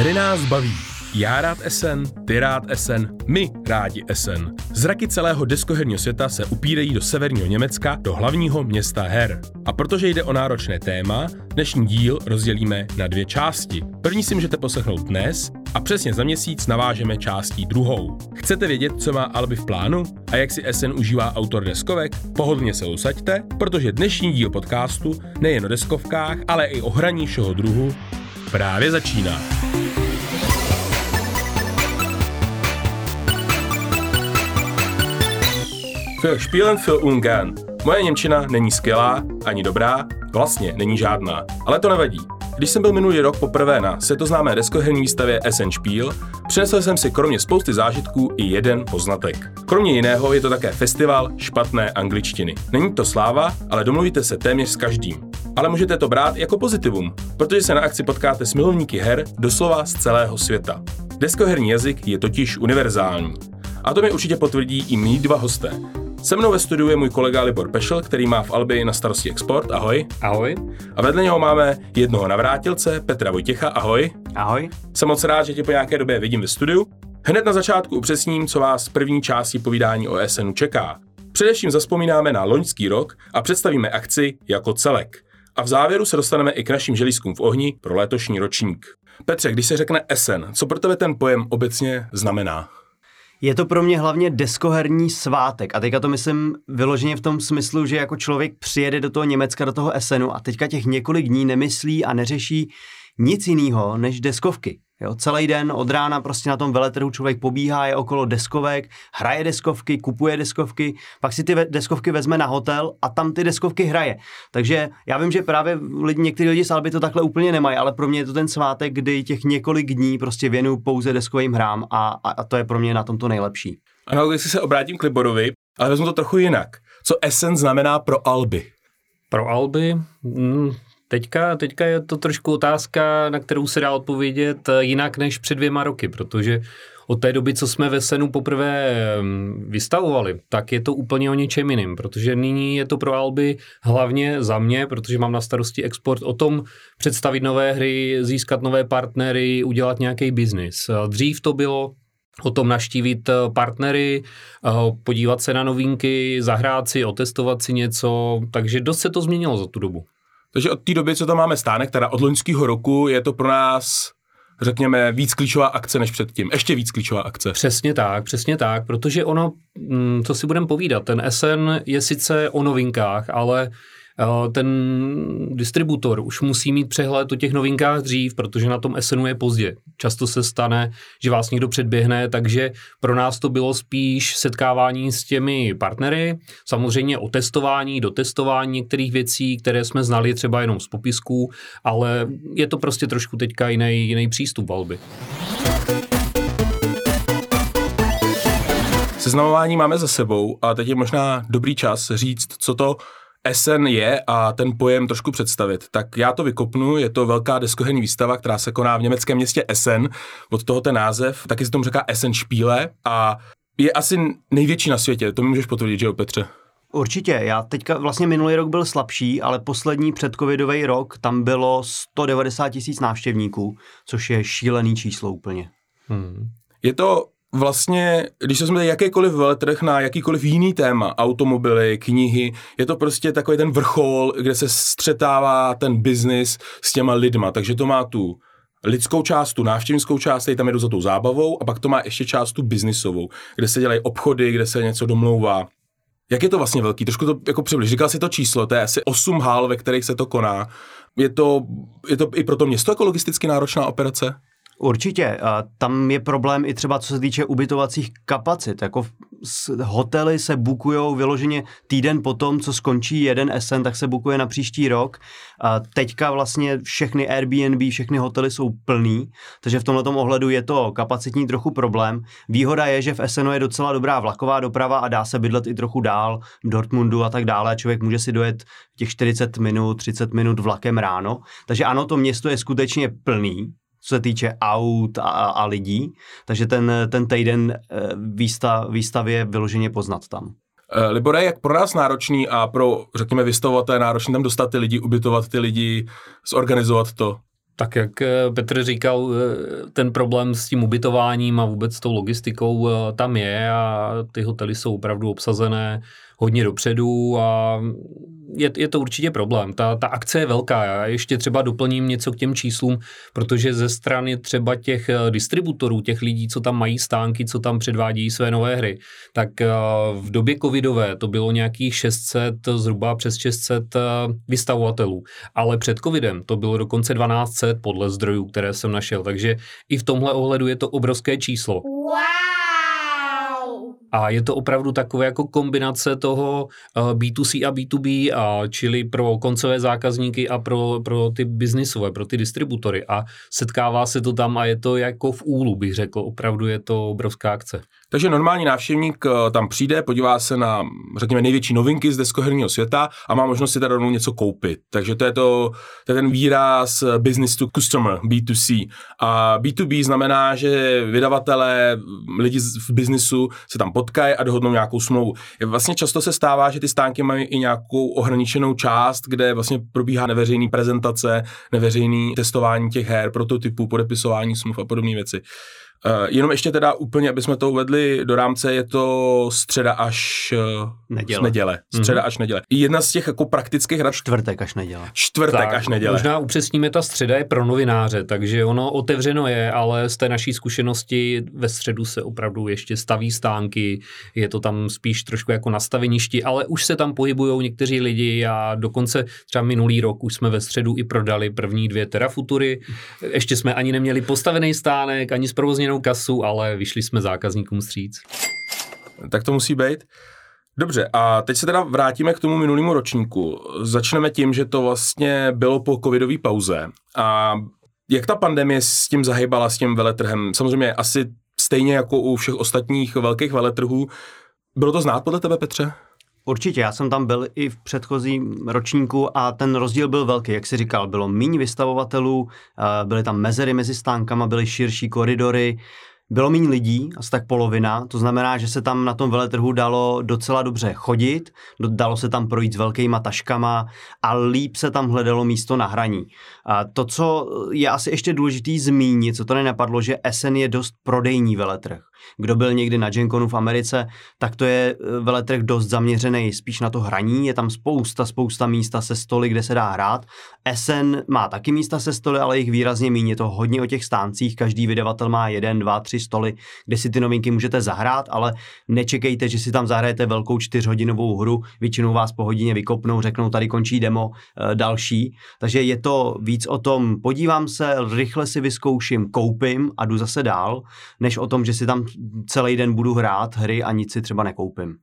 Hry nás baví. Já rád SN, ty rád SN, my rádi SN. Zraky celého deskoherního světa se upírají do severního Německa, do hlavního města her. A protože jde o náročné téma, dnešní díl rozdělíme na dvě části. První si můžete poslechnout dnes a přesně za měsíc navážeme částí druhou. Chcete vědět, co má Albi v plánu a jak si SN užívá autor deskovek? Pohodlně se usaďte, protože dnešní díl podcastu nejen o deskovkách, ale i o hraní všeho druhu právě začíná. Für Spielen für Ungarn. Moje Němčina není skvělá, ani dobrá, vlastně není žádná. Ale to nevadí. Když jsem byl minulý rok poprvé na světoznámé deskoherní výstavě SN Spiel, přinesl jsem si kromě spousty zážitků i jeden poznatek. Kromě jiného je to také festival špatné angličtiny. Není to sláva, ale domluvíte se téměř s každým. Ale můžete to brát jako pozitivum, protože se na akci potkáte s milovníky her doslova z celého světa. Deskoherní jazyk je totiž univerzální. A to mi určitě potvrdí i mý dva hosté. Se mnou ve studiu je můj kolega Libor Pešel, který má v Albi na starosti export. Ahoj. Ahoj. A vedle něho máme jednoho navrátilce, Petra Vojtěcha. Ahoj. Ahoj. Jsem moc rád, že tě po nějaké době vidím ve studiu. Hned na začátku upřesním, co vás v první části povídání o SNu čeká. Především zaspomínáme na loňský rok a představíme akci jako celek. A v závěru se dostaneme i k našim želízkům v ohni pro letošní ročník. Petře, když se řekne SN, co pro tebe ten pojem obecně znamená? Je to pro mě hlavně deskoherní svátek a teďka to myslím vyloženě v tom smyslu, že jako člověk přijede do toho Německa, do toho Essenu a teďka těch několik dní nemyslí a neřeší nic jiného než deskovky. Jo, celý den od rána prostě na tom veletrhu člověk pobíhá, je okolo deskovek, hraje deskovky, kupuje deskovky, pak si ty deskovky vezme na hotel a tam ty deskovky hraje. Takže já vím, že právě lidi, někteří lidi z Alby to takhle úplně nemají, ale pro mě je to ten svátek, kdy těch několik dní prostě věnuju pouze deskovým hrám a, a, a to je pro mě na tom to nejlepší. Ano, když se obrátím k Liborovi, ale vezmu to trochu jinak. Co Essence znamená pro Alby? Pro Alby? Hmm, Teďka, teďka je to trošku otázka, na kterou se dá odpovědět eh, jinak než před dvěma roky, protože od té doby, co jsme ve Senu poprvé mm, vystavovali, tak je to úplně o něčem jiným, protože nyní je to pro Alby hlavně za mě, protože mám na starosti export o tom představit nové hry, získat nové partnery, udělat nějaký biznis. Eh, dřív to bylo o tom naštívit eh, partnery, podívat se na novinky, zahrát si, otestovat si něco, takže dost se to změnilo za tu dobu. Takže od té doby, co tam máme stánek, teda od loňského roku, je to pro nás řekněme, víc klíčová akce než předtím. Ještě víc klíčová akce. Přesně tak, přesně tak, protože ono, mm, co si budeme povídat, ten SN je sice o novinkách, ale ten distributor už musí mít přehled o těch novinkách dřív, protože na tom SNu je pozdě. Často se stane, že vás někdo předběhne, takže pro nás to bylo spíš setkávání s těmi partnery, samozřejmě o testování, dotestování některých věcí, které jsme znali třeba jenom z popisků, ale je to prostě trošku teďka jiný, jiný přístup valby. Seznamování máme za sebou a teď je možná dobrý čas říct, co to SN je a ten pojem trošku představit. Tak já to vykopnu, je to velká deskoherní výstava, která se koná v německém městě Essen, od toho ten název, taky se tomu říká Essen Spiele a je asi největší na světě, to mi můžeš potvrdit, že jo Petře? Určitě, já teďka vlastně minulý rok byl slabší, ale poslední předcovidový rok tam bylo 190 tisíc návštěvníků, což je šílený číslo úplně. Hmm. Je to vlastně, když se vezmete jakýkoliv veletrh na jakýkoliv jiný téma, automobily, knihy, je to prostě takový ten vrchol, kde se střetává ten biznis s těma lidma, takže to má tu lidskou část, tu návštěvnickou část, tam jedu za tou zábavou a pak to má ještě část tu biznisovou, kde se dělají obchody, kde se něco domlouvá. Jak je to vlastně velký? Trošku to jako přibliž. Říkal si to číslo, to je asi 8 hál, ve kterých se to koná. Je to, je to i pro to město jako logisticky náročná operace? Určitě. Tam je problém i třeba co se týče ubytovacích kapacit. Jako hotely se bukují vyloženě týden potom, co skončí jeden SN, tak se bukuje na příští rok. A teďka vlastně všechny Airbnb, všechny hotely jsou plný, takže v tomto ohledu je to kapacitní trochu problém. Výhoda je, že v SNu je docela dobrá vlaková doprava a dá se bydlet i trochu dál, v Dortmundu a tak dále. Člověk může si dojet těch 40 minut, 30 minut vlakem ráno. Takže ano, to město je skutečně plný, co se týče aut a, a lidí, takže ten, ten týden eh, výstav, výstavě je vyloženě poznat tam. Eh, Libore, jak pro nás náročný a pro, řekněme, vystavovatel náročný tam dostat ty lidi, ubytovat ty lidi, zorganizovat to? Tak jak eh, Petr říkal, ten problém s tím ubytováním a vůbec s tou logistikou tam je a ty hotely jsou opravdu obsazené hodně dopředu a je, je to určitě problém. Ta, ta akce je velká. Já ještě třeba doplním něco k těm číslům, protože ze strany třeba těch eh, distributorů, těch lidí, co tam mají stánky, co tam předvádí své nové hry, tak eh, v době covidové to bylo nějakých 600, zhruba přes 600 eh, vystavovatelů. Ale před covidem to bylo dokonce 1200 podle zdrojů, které jsem našel. Takže i v tomhle ohledu je to obrovské číslo. Wow! A je to opravdu takové jako kombinace toho B2C a B2B, a čili pro koncové zákazníky a pro, pro ty biznisové, pro ty distributory. A setkává se to tam a je to jako v úlu, bych řekl. Opravdu je to obrovská akce. Takže normální návštěvník eh, tam přijde, podívá se na, řekněme, největší novinky z deskoherního světa a má možnost si tady rovnou něco koupit. Takže to je, to, to je ten výraz business to customer, B2C. A B2B znamená, že vydavatelé, lidi v biznisu se tam potkají a dohodnou nějakou smlouvu. Vlastně často se stává, že ty stánky mají i nějakou ohraničenou část, kde vlastně probíhá neveřejný prezentace, neveřejný testování těch her, prototypů, podepisování smluv a podobné věci. Uh, jenom ještě teda úplně, aby jsme to uvedli do rámce, je to středa až uh, neděle. neděle. Středa mm-hmm. až neděle. Jedna z těch jako praktických rad. Čtvrtek až neděle. Čtvrtek tak, až neděle. Možná upřesníme, ta středa je pro novináře, takže ono otevřeno je, ale z té naší zkušenosti ve středu se opravdu ještě staví stánky, je to tam spíš trošku jako nastaveništi, ale už se tam pohybují někteří lidi a dokonce třeba minulý rok už jsme ve středu i prodali první dvě terafutury. Ještě jsme ani neměli postavený stánek, ani zprovozněný naplněnou kasu, ale vyšli jsme zákazníkům stříc. Tak to musí být. Dobře, a teď se teda vrátíme k tomu minulému ročníku. Začneme tím, že to vlastně bylo po covidové pauze. A jak ta pandemie s tím zahybala, s tím veletrhem? Samozřejmě asi stejně jako u všech ostatních velkých veletrhů. Bylo to znát podle tebe, Petře? Určitě, já jsem tam byl i v předchozím ročníku a ten rozdíl byl velký, jak jsi říkal, bylo méně vystavovatelů, eh, byly tam mezery mezi stánkama, byly širší koridory, bylo méně lidí, asi tak polovina, to znamená, že se tam na tom veletrhu dalo docela dobře chodit, dalo se tam projít s velkýma taškama a líp se tam hledalo místo na hraní. A to, co je asi ještě důležitý zmínit, co to nenapadlo, že SN je dost prodejní veletrh. Kdo byl někdy na Genconu v Americe, tak to je eh, veletrh dost zaměřený spíš na to hraní. Je tam spousta, spousta místa se stoly, kde se dá hrát. SN má taky místa se stoly, ale jich výrazně méně. Je to hodně o těch stáncích. Každý vydavatel má jeden, dva, tři stoly, kde si ty novinky můžete zahrát, ale nečekejte, že si tam zahrajete velkou čtyřhodinovou hru. Většinou vás po hodině vykopnou, řeknou, tady končí demo, eh, další. Takže je to víc o tom, podívám se, rychle si vyzkouším, koupím a jdu zase dál, než o tom, že si tam celý den budu hrát hry a nic si třeba nekoupím.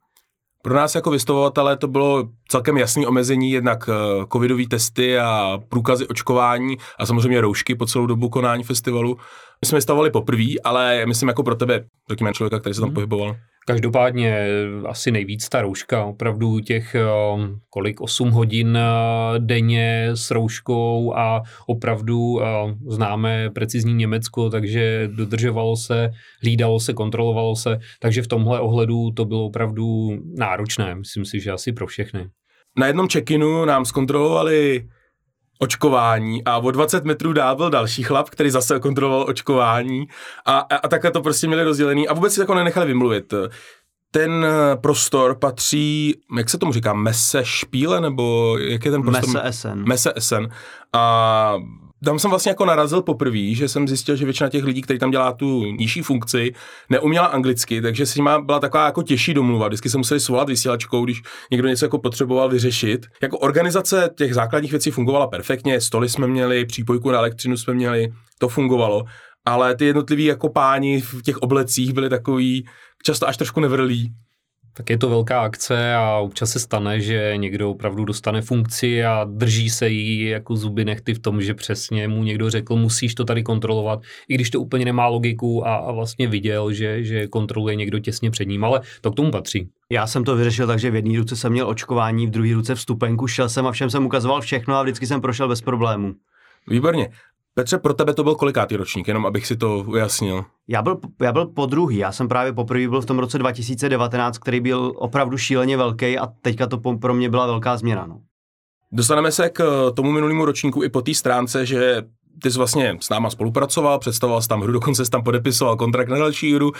Pro nás jako vystavovatele to bylo celkem jasné omezení, jednak eh, covidové testy a průkazy očkování a samozřejmě roušky po celou dobu konání festivalu. My jsme vystavovali poprvé, ale myslím jako pro tebe, takový člověka, který se tam hmm. pohyboval. Každopádně asi nejvíc ta rouška, opravdu těch um, kolik 8 hodin uh, denně s rouškou a opravdu známe precizní Německo, takže dodržovalo se, hlídalo se, kontrolovalo se, takže v tomhle ohledu to bylo opravdu náročné, myslím si, že asi pro všechny. Na jednom check-inu nám zkontrolovali očkování a o 20 metrů dál byl další chlap, který zase kontroloval očkování a, a, a takhle to prostě měli rozdělený a vůbec si jako nenechali vymluvit. Ten prostor patří, jak se tomu říká, mese špíle, nebo jak je ten prostor? Mese Essen. Mese Essen. A tam jsem vlastně jako narazil poprvé, že jsem zjistil, že většina těch lidí, kteří tam dělá tu nižší funkci, neuměla anglicky, takže s nima byla taková jako těžší domluva. Vždycky se museli svolat vysílačkou, když někdo něco jako potřeboval vyřešit. Jako organizace těch základních věcí fungovala perfektně, stoly jsme měli, přípojku na elektřinu jsme měli, to fungovalo, ale ty jednotliví jako páni v těch oblecích byli takový často až trošku nevrlí tak je to velká akce a občas se stane, že někdo opravdu dostane funkci a drží se jí jako zuby nechty v tom, že přesně mu někdo řekl, musíš to tady kontrolovat, i když to úplně nemá logiku a, a vlastně viděl, že, že kontroluje někdo těsně před ním, ale to k tomu patří. Já jsem to vyřešil tak, že v jedné ruce jsem měl očkování, v druhé ruce vstupenku, šel jsem a všem jsem ukazoval všechno a vždycky jsem prošel bez problémů. Výborně. Petře, pro tebe to byl kolikátý ročník, jenom abych si to ujasnil. Já byl, já byl po druhý, já jsem právě poprvé byl v tom roce 2019, který byl opravdu šíleně velký a teďka to pro mě byla velká změna. No. Dostaneme se k tomu minulému ročníku i po té stránce, že ty jsi vlastně s náma spolupracoval, představoval jsi tam hru, dokonce jsi tam podepisoval kontrakt na další hru.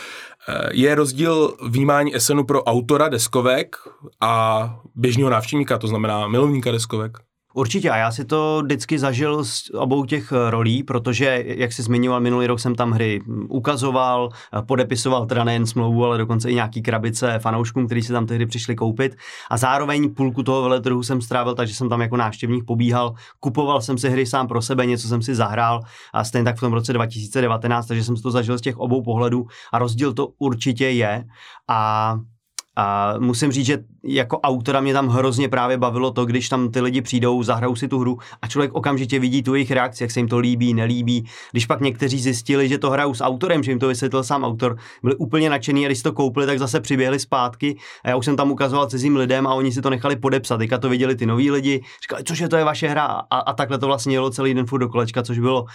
Eh, je rozdíl vnímání SNu pro autora deskovek a běžného návštěvníka, to znamená milovníka deskovek? Určitě a já si to vždycky zažil z obou těch eh, rolí, protože, jak jsi zmiňoval, minulý rok jsem tam hry hm, ukazoval, eh, podepisoval teda nejen smlouvu, ale dokonce i nějaký krabice fanouškům, kteří si tam tehdy přišli koupit. A zároveň půlku toho veletrhu jsem strávil, takže jsem tam jako návštěvník pobíhal, kupoval jsem si hry sám pro sebe, něco jsem si zahrál a stejně tak v tom roce 2019, takže jsem si to zažil z těch obou pohledů a rozdíl to určitě je. A a musím říct, že jako autora mě tam hrozně právě bavilo to, když tam ty lidi přijdou, zahrajou si tu hru a člověk okamžitě vidí tu jejich reakci, jak se jim to líbí, nelíbí. Když pak někteří zjistili, že to hrajou s autorem, že jim to vysvětlil sám autor, byli úplně nadšení a když to koupili, tak zase přiběhli zpátky. A já už jsem tam ukazoval cizím lidem a oni si to nechali podepsat. Teďka to viděli ty noví lidi, říkali, cože to je vaše hra. A, a takhle to vlastně jelo celý den furt do kolečka, což bylo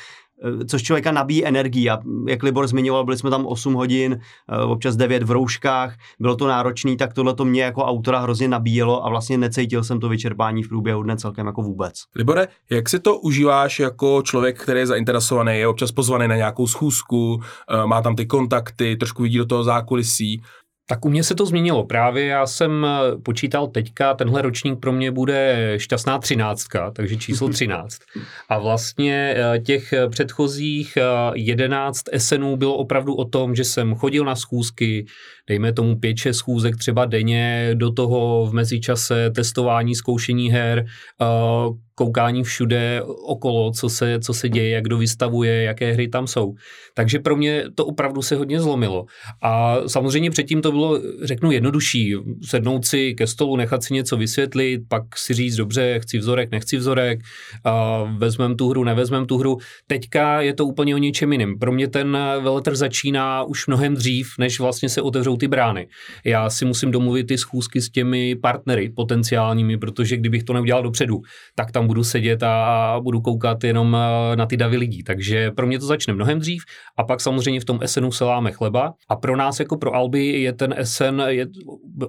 což člověka nabíjí energii. A jak Libor zmiňoval, byli jsme tam 8 hodin, eh, občas 9 v rouškách, bylo to náročné, tak tohle to mě jako autora hrozně nabíjelo a vlastně necítil jsem to vyčerpání v průběhu dne celkem jako vůbec. Libore, jak si to užíváš jako člověk, který je zainteresovaný, je občas pozvaný na nějakou schůzku, eh, má tam ty kontakty, trošku vidí do toho zákulisí. Tak u mě se to změnilo. Právě já jsem eh, počítal teďka, tenhle ročník pro mě bude šťastná třináctka, takže číslo 13. A vlastně eh, těch předchozích 11 eh, SNů bylo opravdu o tom, že jsem chodil na schůzky, dejme tomu 5-6 schůzek třeba denně, do toho v mezičase testování, zkoušení her, koukání všude okolo, co se, co se děje, jak kdo vystavuje, jaké hry tam jsou. Takže pro mě to opravdu se hodně zlomilo. A samozřejmě předtím to bylo, řeknu, jednodušší. Sednout si ke stolu, nechat si něco vysvětlit, pak si říct, dobře, chci vzorek, nechci vzorek, a vezmem tu hru, nevezmem tu hru. Teďka je to úplně o něčem jiném. Pro mě ten veletrh začíná už mnohem dřív, než vlastně se otevřou ty brány. Já si musím domluvit ty schůzky s těmi partnery potenciálními, protože kdybych to neudělal dopředu, tak tam budu sedět a budu koukat jenom eh, na ty davy lidí. Takže pro mě to začne mnohem dřív a pak samozřejmě v tom SNu se láme chleba. A pro nás jako pro Alby je ten SN je,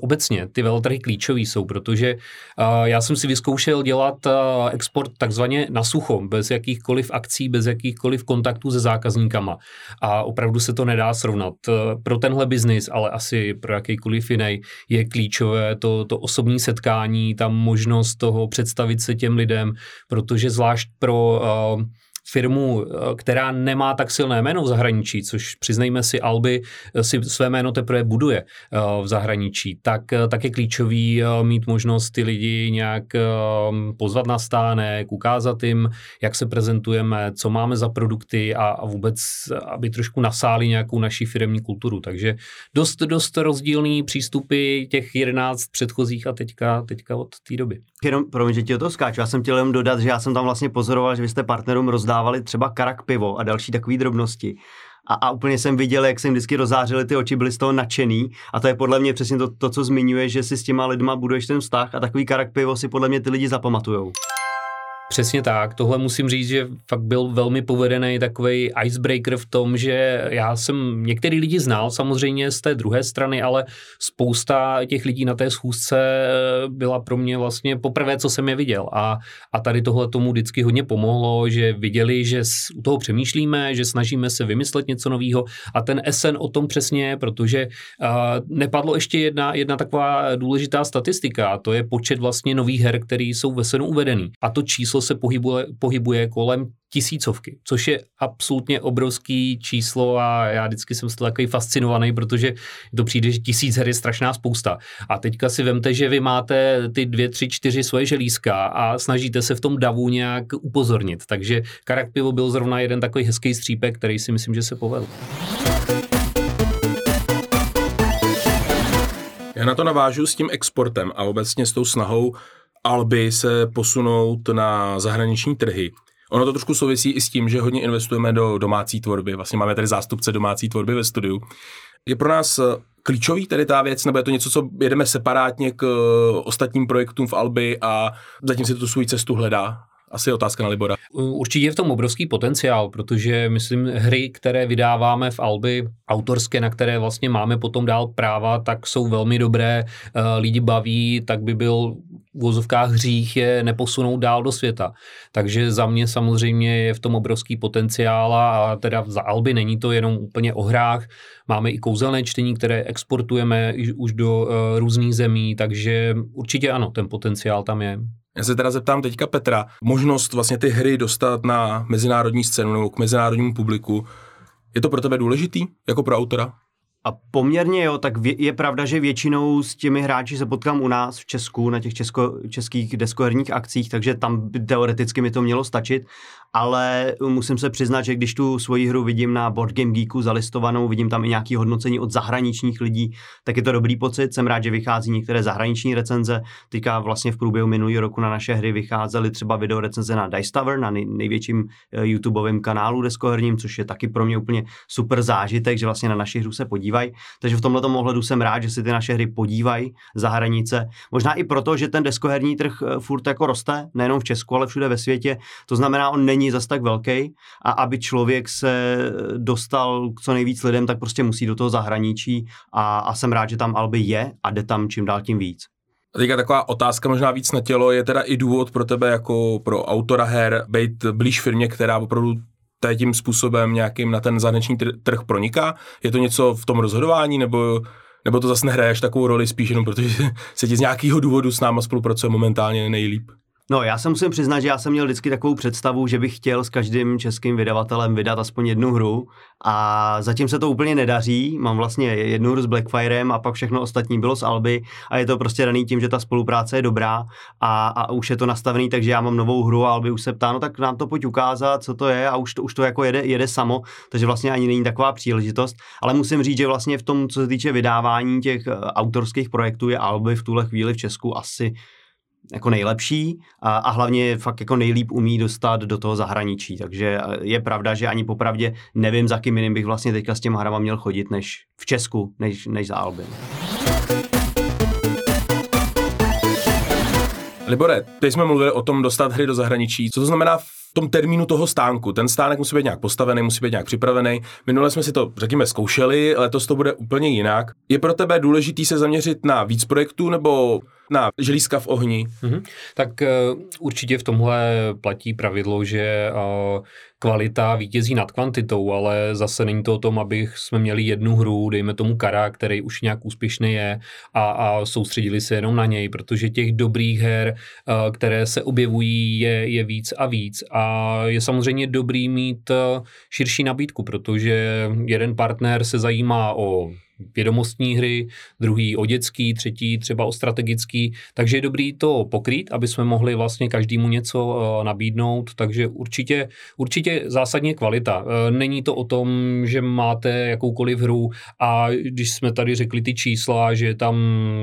obecně ty veletrhy klíčový jsou, protože uh, já jsem si vyzkoušel dělat uh, export takzvaně na sucho, bez jakýchkoliv akcí, bez jakýchkoliv kontaktů se zákazníkama. A opravdu se to nedá srovnat. Pro tenhle biznis, ale asi pro jakýkoliv jiný, je klíčové to, to osobní setkání, ta možnost toho představit se těm lidem, protože zvlášť pro uh, firmu, eh, která nemá tak silné jméno v zahraničí, což přiznejme si, Alby eh, si své jméno teprve buduje eh, v zahraničí, tak, tak je klíčový mít možnost ty lidi nějak pozvat na stánek, ukázat jim, jak se prezentujeme, co máme za produkty a, a vůbec, aby trošku nasáli nějakou naší firmní kulturu. Takže dost, dost rozdílný přístupy těch 11 předchozích a teďka, teďka od té doby. Jenom, promiň, že ti to skáču. Já jsem chtěl jenom dodat, že já jsem tam vlastně pozoroval, že vy jste partnerům rozdávali třeba karak pivo a další takové drobnosti. A, a úplně jsem viděl, jak se jim vždycky rozářily ty oči, byli z toho nadšený. A to je podle mě přesně to, to co zmiňuje, že si s těma lidma buduješ ten vztah a takový karak pivo si podle mě ty lidi zapamatujou. Přesně tak. Tohle musím říct, že fakt byl velmi povedený takový icebreaker v tom, že já jsem některý lidi znal samozřejmě z té druhé strany, ale spousta těch lidí na té schůzce eh, byla pro mě vlastně poprvé, co jsem je viděl. A, a tady tohle tomu vždycky hodně pomohlo, že viděli, že u toho přemýšlíme, že snažíme se vymyslet něco nového. A ten SN o tom přesně, protože uh, nepadlo ještě jedna, jedna taková důležitá statistika, a to je počet vlastně nových her, které jsou ve SNu uvedený. A to číslo se pohybuje, pohybuje kolem tisícovky, což je absolutně obrovský číslo a já vždycky jsem z toho takový fascinovaný, protože to přijde, že tisíc her je strašná spousta. A teďka si vemte, že vy máte ty dvě, tři, čtyři svoje želízka a snažíte se v tom davu nějak upozornit. Takže Karak pivo byl zrovna jeden takový hezký střípek, který si myslím, že se povedl. Já na to navážu s tím exportem a obecně s tou snahou Alby se posunout na zahraniční trhy. Ono to trošku souvisí i s tím, že hodně investujeme do domácí tvorby. Vlastně máme tady zástupce domácí tvorby ve studiu. Je pro nás eh, klíčový tady ta věc, nebo je to něco, co jedeme separátně k eh, ostatním projektům v Alby a zatím si tu svou cestu hledá? Asi otázka na Libora. Určitě je v tom obrovský potenciál, protože myslím, hry, které vydáváme v Alby, autorské, na které vlastně máme potom dál práva, tak jsou velmi dobré, eh, lidi baví, tak by byl v vozovkách hřích je neposunout dál do světa. Takže za mě samozřejmě je v tom obrovský potenciál a teda za Alby není to jenom úplně o hrách, máme i kouzelné čtení, které exportujeme už do uh, různých zemí, takže určitě ano, ten potenciál tam je. Já se teda zeptám teďka Petra, možnost vlastně ty hry dostat na mezinárodní scénu nebo k mezinárodnímu publiku, je to pro tebe důležitý, jako pro autora? A poměrně jo, tak je pravda, že většinou s těmi hráči se potkám u nás v Česku na těch česko, českých deskoherních akcích, takže tam by teoreticky mi to mělo stačit, ale musím se přiznat, že když tu svoji hru vidím na Board Game Geeku zalistovanou, vidím tam i nějaké hodnocení od zahraničních lidí, tak je to dobrý pocit. Jsem rád, že vychází některé zahraniční recenze. Teďka vlastně v průběhu minulého roku na naše hry vycházely třeba video recenze na Dice Tower, na nej, největším eh, YouTubeovém kanálu deskoherním, což je taky pro mě úplně super zážitek, že vlastně na naši hru se podívají. Takže v tomto ohledu jsem rád, že si ty naše hry podívají za hranice. Možná i proto, že ten deskoherní trh eh, furt jako roste, nejenom v Česku, ale všude ve světě. To znamená, on není není zas tak velký a aby člověk se dostal k co nejvíc lidem, tak prostě musí do toho zahraničí a, a jsem rád, že tam Alby je a jde tam čím dál tím víc. A teďka taková otázka možná víc na tělo, je teda i důvod pro tebe jako pro autora her být blíž firmě, která opravdu tím způsobem nějakým na ten zahraniční trh proniká? Je to něco v tom rozhodování, nebo, nebo to zase nehraješ takovou roli spíš jenom protože se ti z nějakého důvodu s náma spolupracuje momentálně nejlíp? No, já se musím přiznat, že já jsem měl vždycky takovou představu, že bych chtěl s každým českým vydavatelem vydat aspoň jednu hru a zatím se to úplně nedaří. Mám vlastně jednu hru s Blackfirem a pak všechno ostatní bylo z Alby a je to prostě daný tím, že ta spolupráce je dobrá a, a už je to nastavený, takže já mám novou hru a Alby už se ptá, no tak nám to pojď ukázat, co to je a už to, už to jako jede, jede samo, takže vlastně ani není taková příležitost, ale musím říct, že vlastně v tom, co se týče vydávání těch eh, autorských projektů je Alby v tuhle chvíli v Česku asi jako nejlepší a, a hlavně fakt jako nejlíp umí dostat do toho zahraničí. Takže je pravda, že ani popravdě nevím, za kým jiným bych vlastně teďka s těma hrama měl chodit, než v Česku, než, než za Albin. Libore, teď jsme mluvili o tom dostat hry do zahraničí. Co to znamená v tom termínu toho stánku? Ten stánek musí být nějak postavený, musí být nějak připravený. Minule jsme si to, řekněme, zkoušeli, letos to bude úplně jinak. Je pro tebe důležitý se zaměřit na víc projektů nebo na želízka v ohni. Mm-hmm. Tak uh, určitě v tomhle platí pravidlo, že uh, kvalita vítězí nad kvantitou, ale zase není to o tom, abych jsme měli jednu hru, dejme tomu Kara, který už nějak úspěšný je a, a soustředili se jenom na něj, protože těch dobrých her, uh, které se objevují, je, je víc a víc a je samozřejmě dobrý mít širší nabídku, protože jeden partner se zajímá o vědomostní hry, druhý o dětský, třetí třeba o strategický, takže je dobrý to pokrýt, aby jsme mohli vlastně každému něco uh, nabídnout, takže určitě, určitě zásadně kvalita. Uh, není to o tom, že máte jakoukoliv hru a když jsme tady řekli ty čísla, že je tam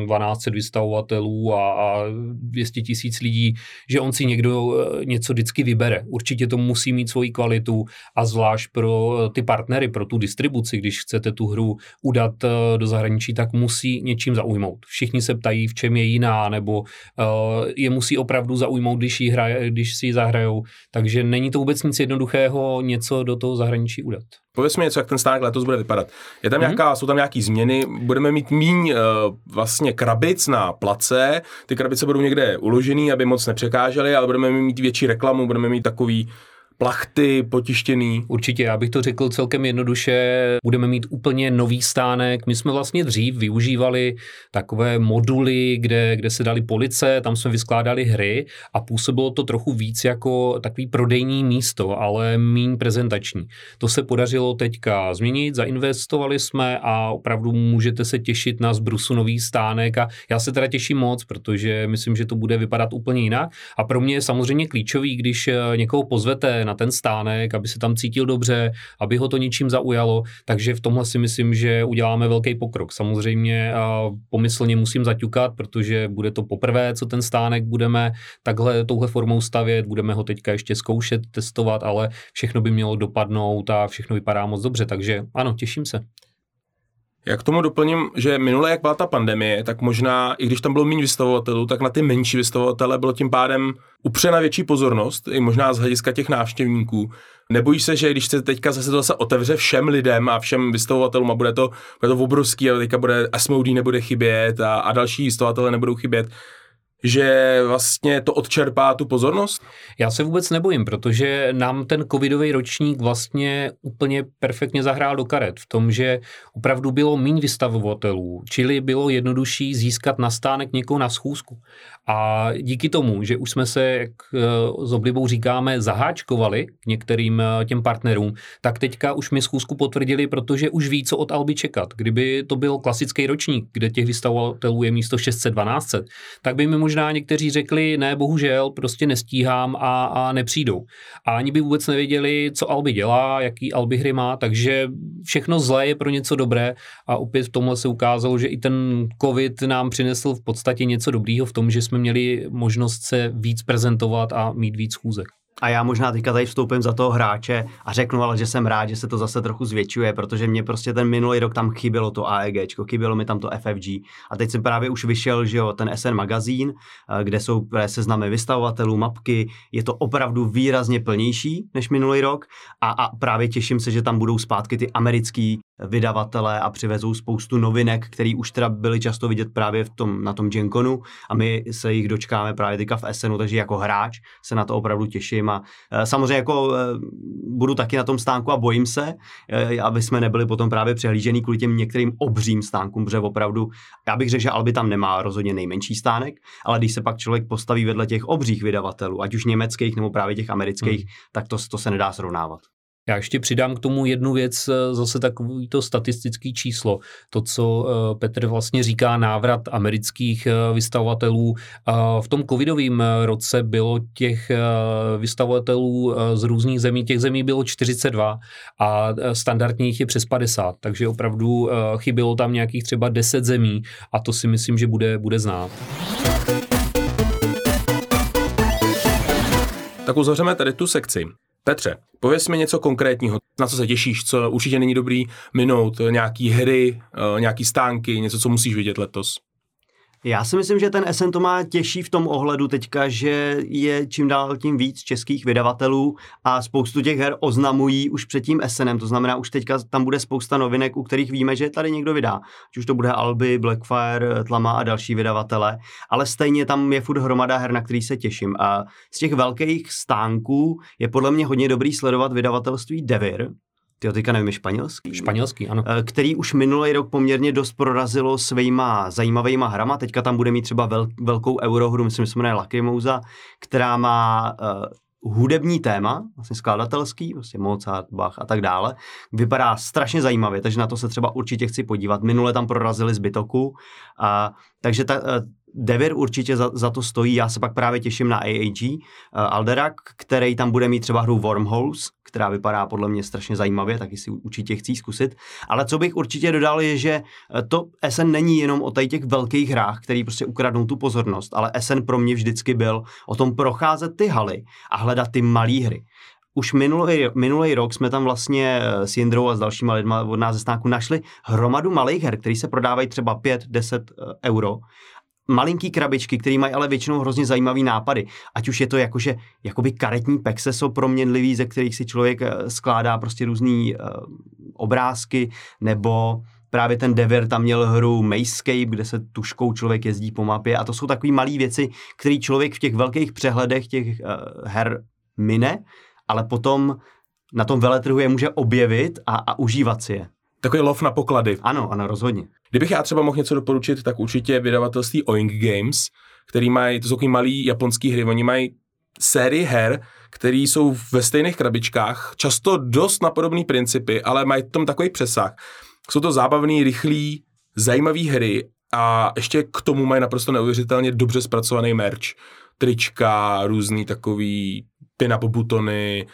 12 vystavovatelů a, a 200 tisíc lidí, že on si někdo uh, něco vždycky vybere. Určitě to musí mít svoji kvalitu a zvlášť pro ty partnery, pro tu distribuci, když chcete tu hru udat Eh, do zahraničí, tak musí něčím zaujmout. Všichni se ptají, v čem je jiná, nebo uh, je musí opravdu zaujmout, když, jí hraje, když si ji zahrajou. Takže není to vůbec nic jednoduchého něco do toho zahraničí udat. Pověz mi něco, jak ten stánek letos bude vypadat. Je tam mm-hmm. nějaká, jsou tam nějaké změny, budeme mít míň uh, vlastně krabic na place, ty krabice budou někde uložený, aby moc nepřekážely, ale budeme mít větší reklamu, budeme mít takový plachty potištěný. Určitě, já bych to řekl celkem jednoduše. Budeme mít úplně nový stánek. My jsme vlastně dřív využívali takové moduly, kde, kde se dali police, tam jsme vyskládali hry a působilo to trochu víc jako takový prodejní místo, ale méně prezentační. To se podařilo teďka změnit, zainvestovali jsme a opravdu můžete se těšit na zbrusu nový stánek a já se teda těším moc, protože myslím, že to bude vypadat úplně jinak a pro mě je samozřejmě klíčový, když někoho pozvete na ten stánek, aby se tam cítil dobře, aby ho to ničím zaujalo, takže v tomhle si myslím, že uděláme velký pokrok. Samozřejmě pomyslně musím zaťukat, protože bude to poprvé, co ten stánek budeme takhle touhle formou stavět, budeme ho teďka ještě zkoušet, testovat, ale všechno by mělo dopadnout a všechno vypadá moc dobře, takže ano, těším se. Já k tomu doplním, že minule, jak byla ta pandemie, tak možná, i když tam bylo méně vystavovatelů, tak na ty menší vystavovatele bylo tím pádem upřena větší pozornost, i možná z hlediska těch návštěvníků. Nebojíš se, že když se teďka zase to zase otevře všem lidem a všem vystavovatelům a bude to, bude to obrovský, ale teďka bude Asmodee nebude chybět a, a další vystavovatelé nebudou chybět, že vlastně to odčerpá tu pozornost? Já se vůbec nebojím, protože nám ten covidový ročník vlastně úplně perfektně zahrál do karet v tom, že opravdu bylo méně vystavovatelů, čili bylo jednodušší získat na stánek někoho na schůzku. A díky tomu, že už jsme se, jak eh, s oblibou říkáme, zaháčkovali k některým eh, těm partnerům, tak teďka už mi schůzku potvrdili, protože už ví, co od Alby čekat. Kdyby to byl klasický ročník, kde těch vystavovatelů je místo 600-1200, tak by mi možná někteří řekli, ne, bohužel, prostě nestíhám a, a nepřijdou. A ani by vůbec nevěděli, co Alby dělá, jaký Alby hry má, takže všechno zlé je pro něco dobré a opět v tomhle se ukázalo, že i ten covid nám přinesl v podstatě něco dobrýho v tom, že jsme měli možnost se víc prezentovat a mít víc schůzek. A já možná teďka tady vstoupím za toho hráče a řeknu ale, že jsem rád, že se to zase trochu zvětšuje, protože mě prostě ten minulý rok tam chybělo to AEG, chybělo mi tam to FFG. A teď jsem právě už vyšel, že jo, ten SN magazín, eh, kde jsou seznamy vystavovatelů, mapky, je to opravdu výrazně plnější než minulý rok a, a právě těším se, že tam budou zpátky ty americký vydavatelé a přivezou spoustu novinek, které už teda byly často vidět právě v tom, na tom Genconu a my se jich dočkáme právě teďka v SNu, takže jako hráč se na to opravdu těším a e, samozřejmě jako e, budu taky na tom stánku a bojím se, e, aby jsme nebyli potom právě přehlížený kvůli těm některým obřím stánkům, protože opravdu, já bych řekl, že Albi tam nemá rozhodně nejmenší stánek, ale když se pak člověk postaví vedle těch obřích vydavatelů, ať už německých nebo právě těch amerických, hmm. tak to, to se nedá srovnávat. Já ještě přidám k tomu jednu věc, eh, zase takový to statistický číslo. To, co eh, Petr vlastně říká, návrat amerických eh, vystavovatelů. V tom covidovém roce bylo těch vystavovatelů z různých zemí, těch zemí bylo 42 a standardních je přes 50, takže opravdu chybělo tam nějakých třeba 10 zemí a to si myslím, že bude, bude znát. Tak uzavřeme tady tu sekci. Petře, pověz mi něco konkrétního, na co se těšíš, co určitě není dobrý minout, nějaký hry, eh, nějaký stánky, něco, co musíš vidět letos. Já si myslím, že ten SN to má těžší v tom ohledu teďka, že je čím dál tím víc českých vydavatelů a spoustu těch her oznamují už před tím SNem, to znamená už teďka tam bude spousta novinek, u kterých víme, že tady někdo vydá. Ať už to bude Alby, Blackfire, Tlama a další vydavatele, ale stejně tam je furt hromada her, na který se těším. A z těch velkých stánků je podle mě hodně dobrý sledovat vydavatelství Devir, ty teďka nevím, španělský. Španělský, ano. Eh, který už minulý rok poměrně dost prorazilo svýma zajímavýma hrama. Teďka tam bude mít třeba vel, velkou eurohru, myslím, že se jmenuje Lakrimouza, která má uh, hudební téma, vlastně skladatelský, vlastně Mozart, Bach a tak dále. Vypadá strašně zajímavě, takže na to se třeba určitě chci podívat. Minule tam prorazili zbytoku, uh, takže ta, uh, Devir určitě za, za to stojí, já se pak právě těším na AAG uh, Alderak, který tam bude mít třeba hru Wormholes, která vypadá podle mě strašně zajímavě, taky si určitě chci zkusit. Ale co bych určitě dodal je, že eh, to SN není jenom o těch velkých hrách, který prostě ukradnou tu pozornost, ale SN pro mě vždycky byl o tom procházet ty haly a hledat ty malé hry. Už minulý, minulý rok jsme tam vlastně eh, s Jindrou a s dalšíma lidma od nás ze stáku našli hromadu malých her, které se prodávají třeba 5-10 eh, euro malinký krabičky, které mají ale většinou hrozně zajímavý nápady. Ať už je to jakože jakoby karetní pexe jsou proměnlivý, ze kterých si člověk eh, skládá prostě různý uh, obrázky, nebo právě ten Devir tam měl hru Mayscape, kde se tuškou člověk jezdí po mapě a to jsou takové malé věci, které člověk v těch velkých přehledech těch uh, her mine, ale potom na tom veletrhu je může objevit a, a užívat si je. Takový lov na poklady. Ano, ano, rozhodně. Kdybych já třeba mohl něco doporučit, tak určitě vydavatelství Oink Games, který mají, to jsou takový malý japonský hry, oni mají sérii her, které jsou ve stejných krabičkách, často dost na podobné principy, ale mají tam takový přesah. Jsou to zábavné, rychlé, zajímavé hry a ještě k tomu mají naprosto neuvěřitelně dobře zpracovaný merch. Trička, různý takový pin-up butony,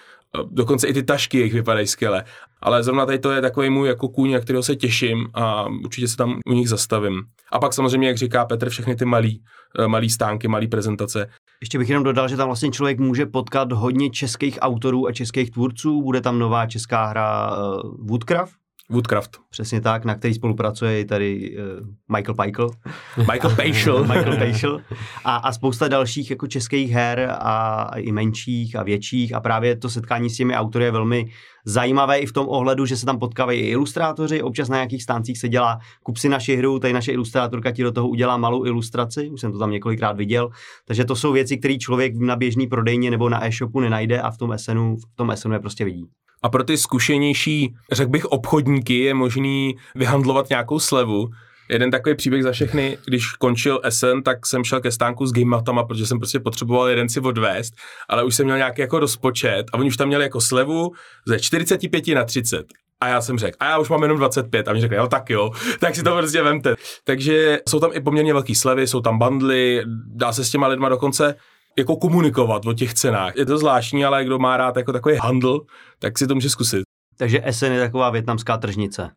dokonce i ty tašky jich vypadají skvěle. Ale zrovna tady to je takový můj jako kůň, na kterého se těším a určitě se tam u nich zastavím. A pak samozřejmě, jak říká Petr, všechny ty malý, eh, malý stánky, malý prezentace. Ještě bych jenom dodal, že tam vlastně člověk může potkat hodně českých autorů a českých tvůrců. Bude tam nová česká hra uh, Woodcraft, Woodcraft. Přesně tak, na který spolupracuje i tady uh, Michael Peichel. Michael Peichel. Michael Peichel. A, a spousta dalších jako českých her a i menších a větších a právě to setkání s těmi autory je velmi zajímavé i v tom ohledu, že se tam potkávají i ilustrátoři, občas na nějakých stáncích se dělá, kup si naši hru, tady naše ilustrátorka ti do toho udělá malou ilustraci, už jsem to tam několikrát viděl, takže to jsou věci, které člověk na běžný prodejně nebo na e-shopu nenajde a v tom SNu, v tom SNu je prostě vidí. A pro ty zkušenější, řekl bych, obchodníky je možný vyhandlovat nějakou slevu. Jeden takový příběh za všechny, když končil SN, tak jsem šel ke stánku s gamematama, protože jsem prostě potřeboval jeden si odvést, ale už jsem měl nějaký jako rozpočet a oni už tam měli jako slevu ze 45 na 30. A já jsem řekl, a já už mám jenom 25. A mi řekli, jo, tak jo, tak si to prostě vemte. Takže jsou tam i poměrně velké slevy, jsou tam bandly, dá se s těma lidma dokonce jako komunikovat o těch cenách. Je to zvláštní, ale kdo má rád jako takový handl, tak si to může zkusit. Takže SN je taková větnamská tržnice.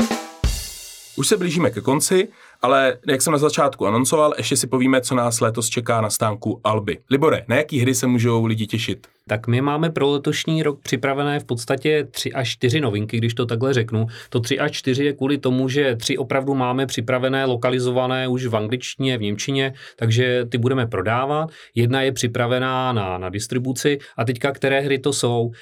Už se blížíme ke konci, ale jak jsem na začátku anoncoval, ještě si povíme, co nás letos čeká na stánku Alby. Libore, na jaký hry se můžou lidi těšit? Tak my máme pro letošní rok připravené v podstatě tři až čtyři novinky, když to takhle řeknu. To tři až čtyři je kvůli tomu, že tři opravdu máme připravené, lokalizované už v angličtině, v němčině, takže ty budeme prodávat. Jedna je připravená na, na distribuci a teďka které hry to jsou. Uh,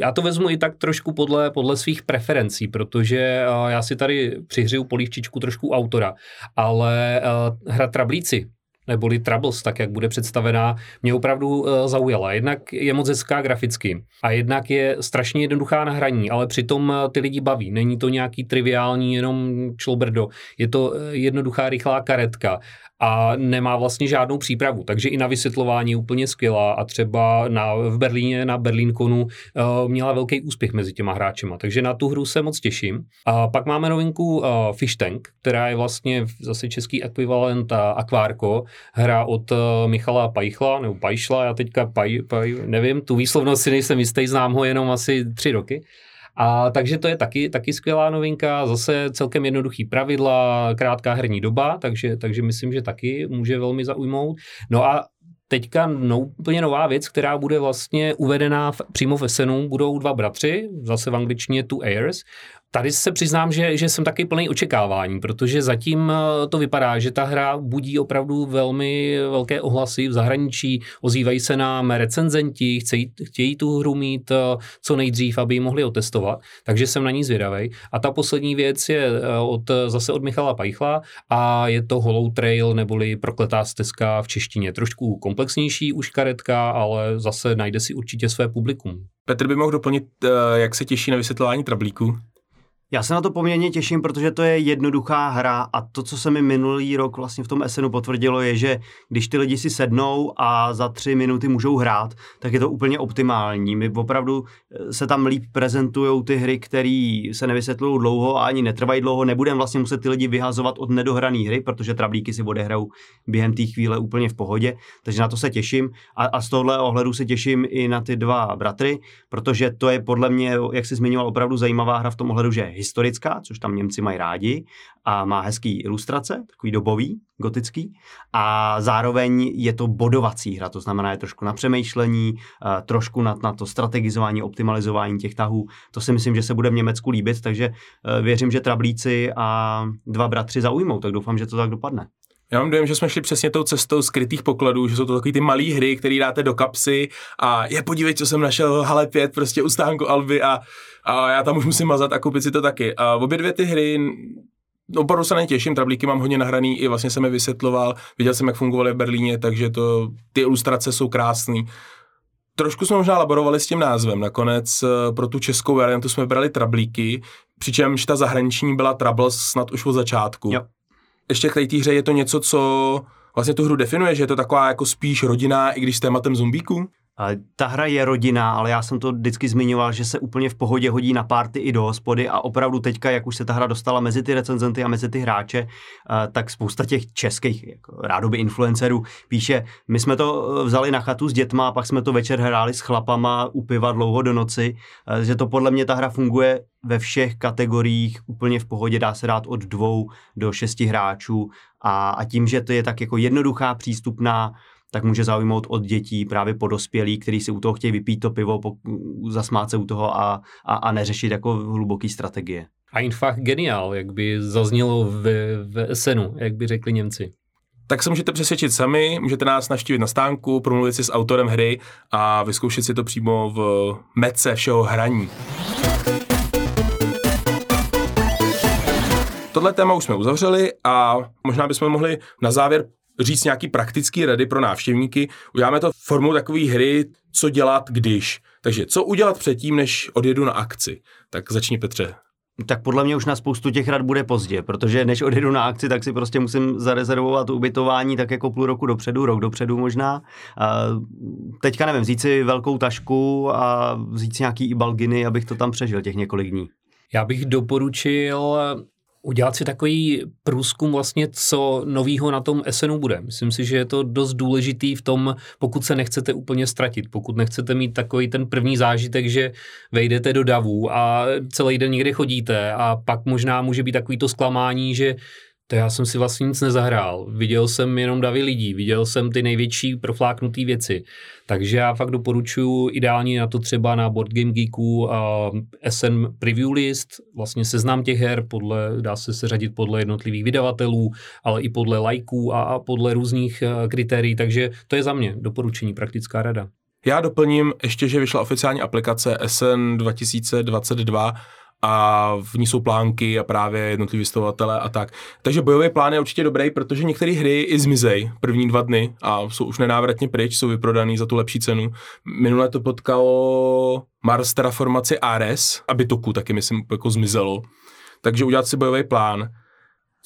já to vezmu i tak trošku podle, podle svých preferencí, protože uh, já si tady přihřiju polívčičku trošku autora, ale uh, hra Trablíci neboli Troubles, tak jak bude představená, mě opravdu uh, zaujala. Jednak je moc hezká graficky a jednak je strašně jednoduchá na hraní, ale přitom uh, ty lidi baví. Není to nějaký triviální jenom člobrdo. Je to uh, jednoduchá, rychlá karetka a nemá vlastně žádnou přípravu, takže i na vysvětlování je úplně skvělá a třeba na, v Berlíně na Berlínkonu uh, měla velký úspěch mezi těma hráčema, takže na tu hru se moc těším. A pak máme novinku uh, Fish Tank, která je vlastně zase český ekvivalent uh, hra od uh, Michala Pajchla, nebo Pajšla, já teďka paj, paj, nevím, tu výslovnost si nejsem jistý, znám ho jenom asi tři roky. A takže to je taky, taky skvělá novinka, zase celkem jednoduchý pravidla, krátká herní doba, takže, takže myslím, že taky může velmi zaujmout. No a teďka no, úplně nová věc, která bude vlastně uvedená v, přímo v Essenu, budou dva bratři, zase v angličtině Two Airs, Tady se přiznám, že, že jsem taky plný očekávání, protože zatím eh, to vypadá, že ta hra budí opravdu velmi velké ohlasy v zahraničí, ozývají se nám recenzenti, chtějí, chtějí tu hru mít eh, co nejdřív, aby ji mohli otestovat, takže jsem na ní zvědavý. A ta poslední věc je eh, od, zase od Michala Pajchla a je to Hollow Trail neboli Prokletá stezka v češtině. Trošku komplexnější už karetka, ale zase najde si určitě své publikum. Petr by mohl doplnit, jak se těší na vysvětlování trablíků. Já se na to poměrně těším, protože to je jednoduchá hra a to, co se mi minulý rok vlastně v tom SNu potvrdilo, je, že když ty lidi si sednou a za tři minuty můžou hrát, tak je to úplně optimální. My opravdu eh, se tam líp prezentují ty hry, které se nevysvětlují dlouho a ani netrvají dlouho. Nebudeme vlastně muset ty lidi vyhazovat od nedohrané hry, protože trablíky si odehrajou během té chvíle úplně v pohodě, takže na to se těším. A, a z tohle ohledu se těším i na ty dva bratry, protože to je podle mě, jak jsi zmiňoval, opravdu zajímavá hra v tom ohledu, že historická, což tam Němci mají rádi, a má hezký ilustrace, takový dobový, gotický, a zároveň je to bodovací hra, to znamená je trošku na přemýšlení, trošku na, na to strategizování, optimalizování těch tahů. To si myslím, že se bude v Německu líbit, takže e, věřím, že trablíci a dva bratři zaujmou, tak doufám, že to tak dopadne. Já mám dojem, že jsme šli přesně tou cestou skrytých pokladů, že jsou to takové ty malé hry, které dáte do kapsy a je podívej, co jsem našel, Hale 5, prostě u stánku Alby a, a já tam už musím mazat a koupit si to taky. A obě dvě ty hry opravdu se netěším, trablíky mám hodně nahraný, i vlastně jsem je vysvětloval, viděl jsem, jak fungovaly v Berlíně, takže to, ty ilustrace jsou krásné. Trošku jsme možná laborovali s tím názvem, nakonec eh, pro tu českou variantu jsme brali trablíky, přičemž ta zahraniční byla Troubles snad už od začátku. Jo ještě k té hře je to něco, co vlastně tu hru definuje, že je to taková jako spíš rodinná, i když s tématem zombíků? Ta hra je rodina, ale já jsem to vždycky zmiňoval, že se úplně v pohodě hodí na párty i do hospody a opravdu teďka, jak už se ta hra dostala mezi ty recenzenty a mezi ty hráče, tak spousta těch českých jako rádoby influencerů píše, my jsme to e, vzali na chatu s dětma a pak jsme to večer hráli s chlapama u piva dlouho do noci, že to podle mě ta hra funguje ve všech kategoriích úplně v pohodě, dá se dát od dvou do šesti hráčů a, a tím, že to je tak jako jednoduchá, přístupná, tak může zaujmout od dětí právě po dospělí, kteří si u toho chtějí vypít to pivo, zasmát se u toho a, a, a neřešit jako hluboký strategie. Einfach geniál, jak by zaznělo v, v SNu, jak by řekli Němci tak se můžete přesvědčit sami, můžete nás navštívit na stánku, promluvit si s autorem hry a vyzkoušet si to přímo v mece všeho hraní. Tohle téma už jsme uzavřeli a možná bychom mohli na závěr říct nějaký praktický rady pro návštěvníky. Uděláme to formou takové hry, co dělat když. Takže co udělat předtím, než odjedu na akci? Tak začni Petře. Tak podle mě už na spoustu těch rad bude pozdě, protože než odjedu na akci, tak si prostě musím zarezervovat ubytování tak jako půl roku dopředu, rok dopředu možná. A teďka nevím, vzít si velkou tašku a vzít si nějaký ibalginy, abych to tam přežil těch několik dní. Já bych doporučil udělat si takový průzkum vlastně, co novýho na tom SNu bude. Myslím si, že je to dost důležitý v tom, pokud se nechcete úplně ztratit, pokud nechcete mít takový ten první zážitek, že vejdete do davu a celý den někde chodíte a pak možná může být takový to zklamání, že to já jsem si vlastně nic nezahrál. Viděl jsem jenom davy lidí, viděl jsem ty největší profláknuté věci. Takže já fakt doporučuji ideálně na to třeba na Board Game Geeku a SN Preview List, vlastně seznam těch her, podle, dá se seřadit podle jednotlivých vydavatelů, ale i podle lajků a, a podle různých uh, kritérií, takže to je za mě doporučení, praktická rada. Já doplním ještě, že vyšla oficiální aplikace SN 2022, a v ní jsou plánky a právě jednotliví vystovatele a tak. Takže bojový plán je určitě dobrý, protože některé hry i zmizej první dva dny a jsou už nenávratně pryč, jsou vyprodaný za tu lepší cenu. Minule to potkalo Mars Terraformaci Ares a Bitoku taky myslím jako zmizelo. Takže udělat si bojový plán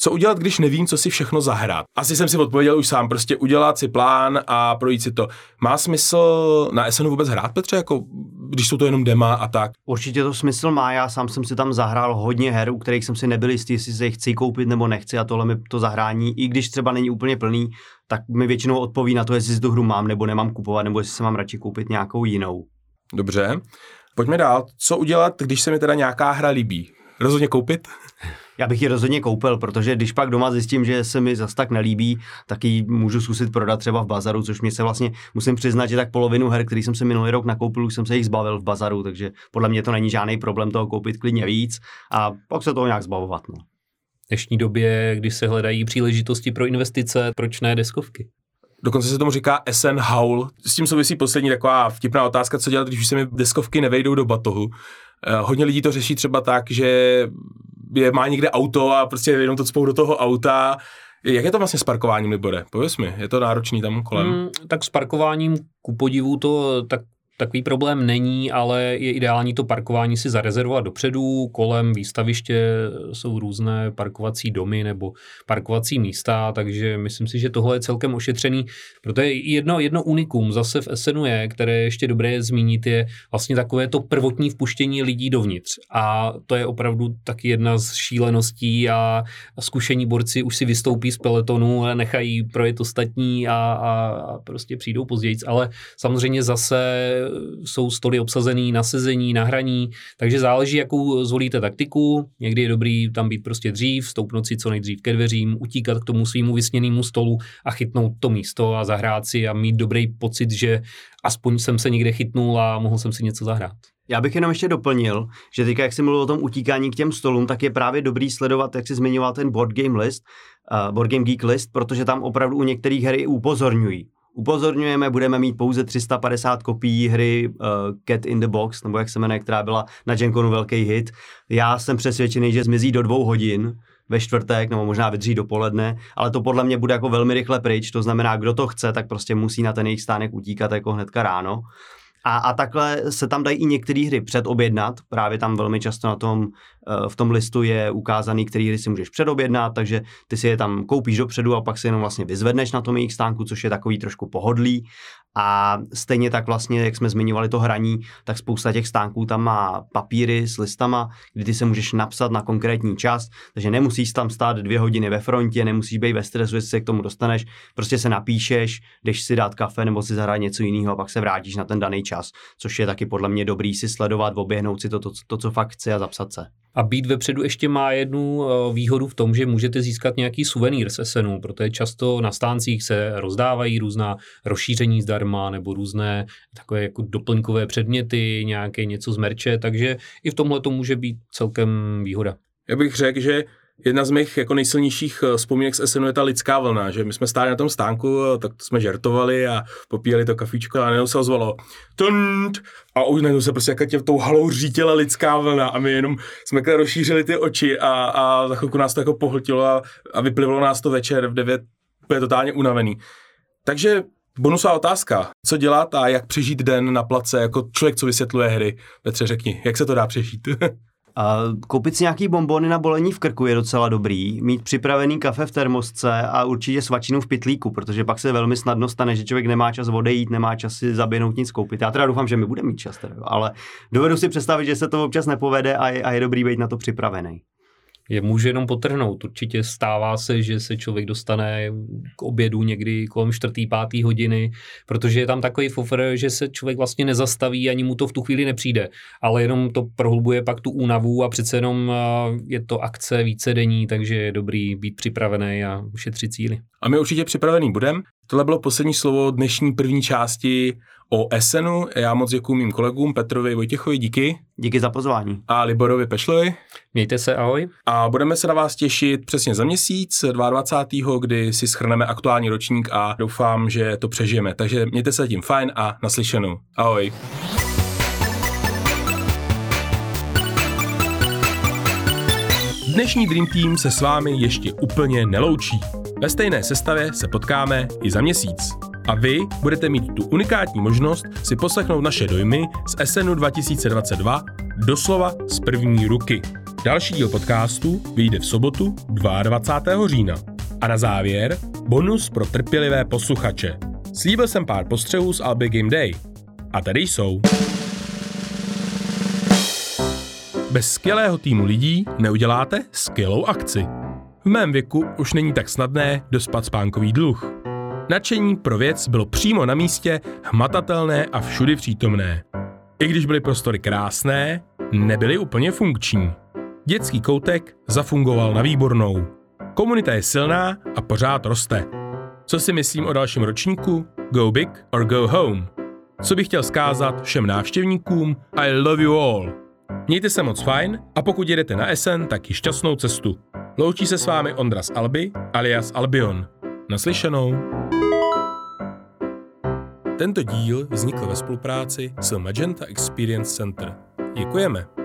co udělat, když nevím, co si všechno zahrát? Asi jsem si odpověděl už sám, prostě udělat si plán a projít si to. Má smysl na SN vůbec hrát, Petře, jako když jsou to jenom dema a tak? Určitě to smysl má, já sám jsem si tam zahrál hodně her, u kterých jsem si nebyl jistý, jestli se je chci koupit nebo nechci a tohle mi to zahrání, i když třeba není úplně plný, tak mi většinou odpoví na to, jestli si tu hru mám nebo nemám kupovat, nebo jestli se mám radši koupit nějakou jinou. Dobře. Pojďme dál. Co udělat, když se mi teda nějaká hra líbí? Rozhodně koupit? Já bych ji rozhodně koupil, protože když pak doma zjistím, že se mi zas tak nelíbí, tak ji můžu zkusit prodat třeba v bazaru, což mi se vlastně musím přiznat, že tak polovinu her, který jsem si minulý rok nakoupil, už jsem se jich zbavil v bazaru, takže podle mě to není žádný problém toho koupit klidně víc a pak se toho nějak zbavovat. No. V dnešní době, když se hledají příležitosti pro investice, proč ne deskovky? Dokonce se tomu říká SN Howl. S tím souvisí poslední taková vtipná otázka, co dělat, když se mi deskovky nevejdou do batohu. Eh, hodně lidí to řeší třeba tak, že je, má někde auto a prostě jenom to cpou do toho auta. Jak je to vlastně s parkováním, Libore? Pověz mi, je to náročný tam kolem? Hmm, tak s parkováním ku podivu to tak Takový problém není, ale je ideální to parkování si zarezervovat dopředu. Kolem výstaviště jsou různé parkovací domy nebo parkovací místa, takže myslím si, že tohle je celkem ošetřený. Protože jedno, jedno unikum zase v SNu je, které je ještě dobré zmínit, je vlastně takové to prvotní vpuštění lidí dovnitř. A to je opravdu taky jedna z šíleností a, zkušení borci už si vystoupí z peletonu, nechají projet ostatní a, a prostě přijdou později. Ale samozřejmě zase jsou stoly obsazený na sezení, na hraní, takže záleží, jakou zvolíte taktiku. Někdy je dobrý tam být prostě dřív, stoupnout si co nejdřív ke dveřím, utíkat k tomu svýmu vysněnému stolu a chytnout to místo a zahrát si a mít dobrý pocit, že aspoň jsem se někde chytnul a mohl jsem si něco zahrát. Já bych jenom ještě doplnil, že teďka, jak jsi mluvil o tom utíkání k těm stolům, tak je právě dobrý sledovat, jak jsi zmiňoval ten board game list, uh, board game geek list, protože tam opravdu u některých her upozorňují. Upozorňujeme, budeme mít pouze 350 kopií hry uh, Cat in the Box, nebo jak se jmenuje, která byla na Genconu velký hit. Já jsem přesvědčený, že zmizí do dvou hodin ve čtvrtek, nebo možná ve dopoledne, ale to podle mě bude jako velmi rychle pryč, to znamená, kdo to chce, tak prostě musí na ten jejich stánek utíkat jako hnedka ráno. A, a takhle se tam dají i některé hry předobjednat, právě tam velmi často na tom, eh, v tom listu je ukázaný, který hry si můžeš předobjednat, takže ty si je tam koupíš dopředu a pak si jenom vlastně vyzvedneš na tom jejich stánku, což je takový trošku pohodlý a stejně tak vlastně, jak jsme zmiňovali to hraní, tak spousta těch stánků tam má papíry s listama, kdy ty se můžeš napsat na konkrétní čas, takže nemusíš tam stát dvě hodiny ve frontě, nemusíš být ve stresu, jestli se k tomu dostaneš, prostě se napíšeš, jdeš si dát kafe nebo si zahrát něco jiného a pak se vrátíš na ten daný čas, což je taky podle mě dobrý si sledovat, oběhnout si to, to, to co fakt chci a zapsat se. A být vepředu ještě má jednu eh, výhodu v tom, že můžete získat nějaký suvenýr z SNu, protože často na stáncích se rozdávají různá rozšíření zdarma nebo různé takové jako doplňkové předměty, nějaké něco z merče, takže i v tomhle to může být celkem výhoda. Já bych řekl, že jedna z mých jako nejsilnějších eh, vzpomínek z SNU je ta lidská vlna, že my jsme stáli na tom stánku, tak jsme žertovali a popíjeli to kafičko a najednou se ozvalo tunt, a už najednou se prostě jako tě tou halou řítila lidská vlna a my jenom jsme rozšířili ty oči a, a za chvilku nás to jako pohltilo a, a vyplivlo nás to večer v 9 úplně totálně unavený. Takže bonusová otázka. Co dělat a jak přežít den na place jako člověk, co vysvětluje hry? Petře, řekni, jak se to dá přežít? Koupit si nějaký bombony na bolení v krku je docela dobrý, mít připravený kafe v termosce a určitě svačinu v pitlíku, protože pak se velmi snadno stane, že člověk nemá čas odejít, nemá čas si zaběhnout nic koupit. Já teda doufám, že mi bude mít čas, teda, ale dovedu si představit, že se to občas nepovede a je, a je dobrý být na to připravený je může jenom potrhnout. Určitě stává se, že se člověk dostane k obědu někdy kolem 4. 5. hodiny, protože je tam takový fofr, že se člověk vlastně nezastaví, ani mu to v tu chvíli nepřijde, ale jenom to prohlubuje pak tu únavu a přece jenom je to akce více denní, takže je dobrý být připravený a šetřit cíly. A my určitě připravený budeme. Tohle bylo poslední slovo dnešní první části o Esenu. Já moc děkuji mým kolegům Petrovi Vojtěchovi, díky. Díky za pozvání. A Liborovi Pešlovi. Mějte se, ahoj. A budeme se na vás těšit přesně za měsíc, 22. kdy si schrneme aktuální ročník a doufám, že to přežijeme. Takže mějte se tím fajn a naslyšenou. Ahoj. Dnešní Dream Team se s vámi ještě úplně neloučí. Ve stejné sestavě se potkáme i za měsíc. A vy budete mít tu unikátní možnost si poslechnout naše dojmy z SNU 2022 doslova z první ruky. Další díl podcastu vyjde v sobotu 22. října. A na závěr bonus pro trpělivé posluchače. Slíbil jsem pár postřehů z Alby Game Day. A tady jsou. Bez skvělého týmu lidí neuděláte skvělou akci. V mém věku už není tak snadné dospat spánkový dluh. Nadšení pro věc bylo přímo na místě, hmatatelné a všudy přítomné. I když byly prostory krásné, nebyly úplně funkční. Dětský koutek zafungoval na výbornou. Komunita je silná a pořád roste. Co si myslím o dalším ročníku? Go big or go home. Co bych chtěl zkázat všem návštěvníkům? I love you all. Mějte se moc fajn a pokud jedete na Essen, tak i šťastnou cestu. Loučí se s vámi Ondras Alby alias Albion. Naslyšenou. Tento díl vznikl ve spolupráci s Magenta Experience Center. Děkujeme.